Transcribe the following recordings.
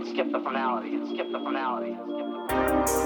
Think skip the formality. And skip the formality. And skip the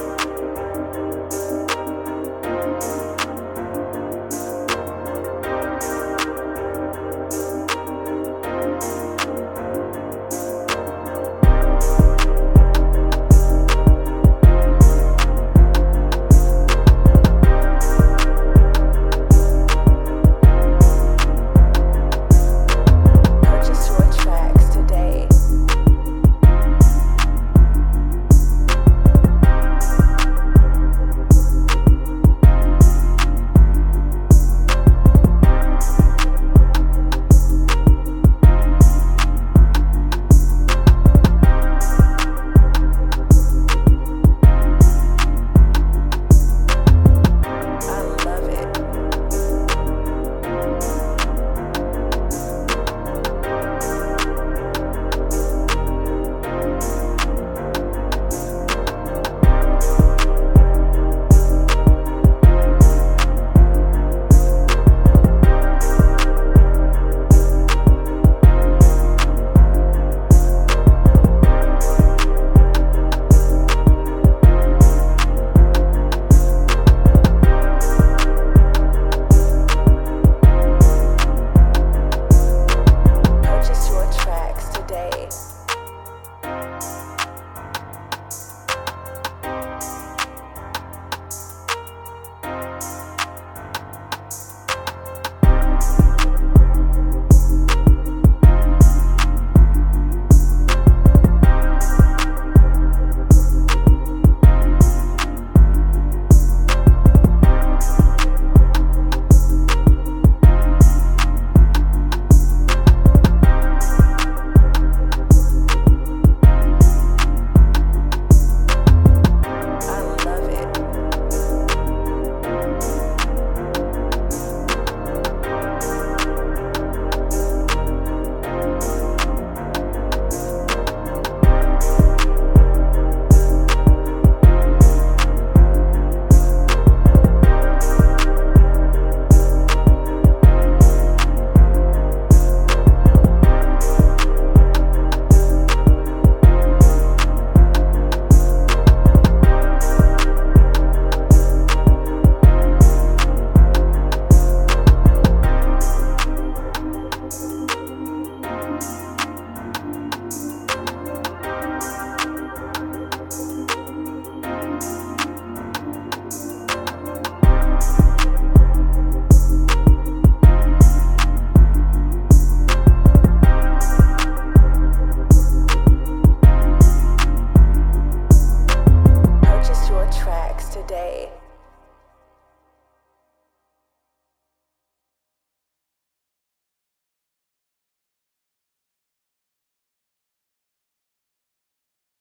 day.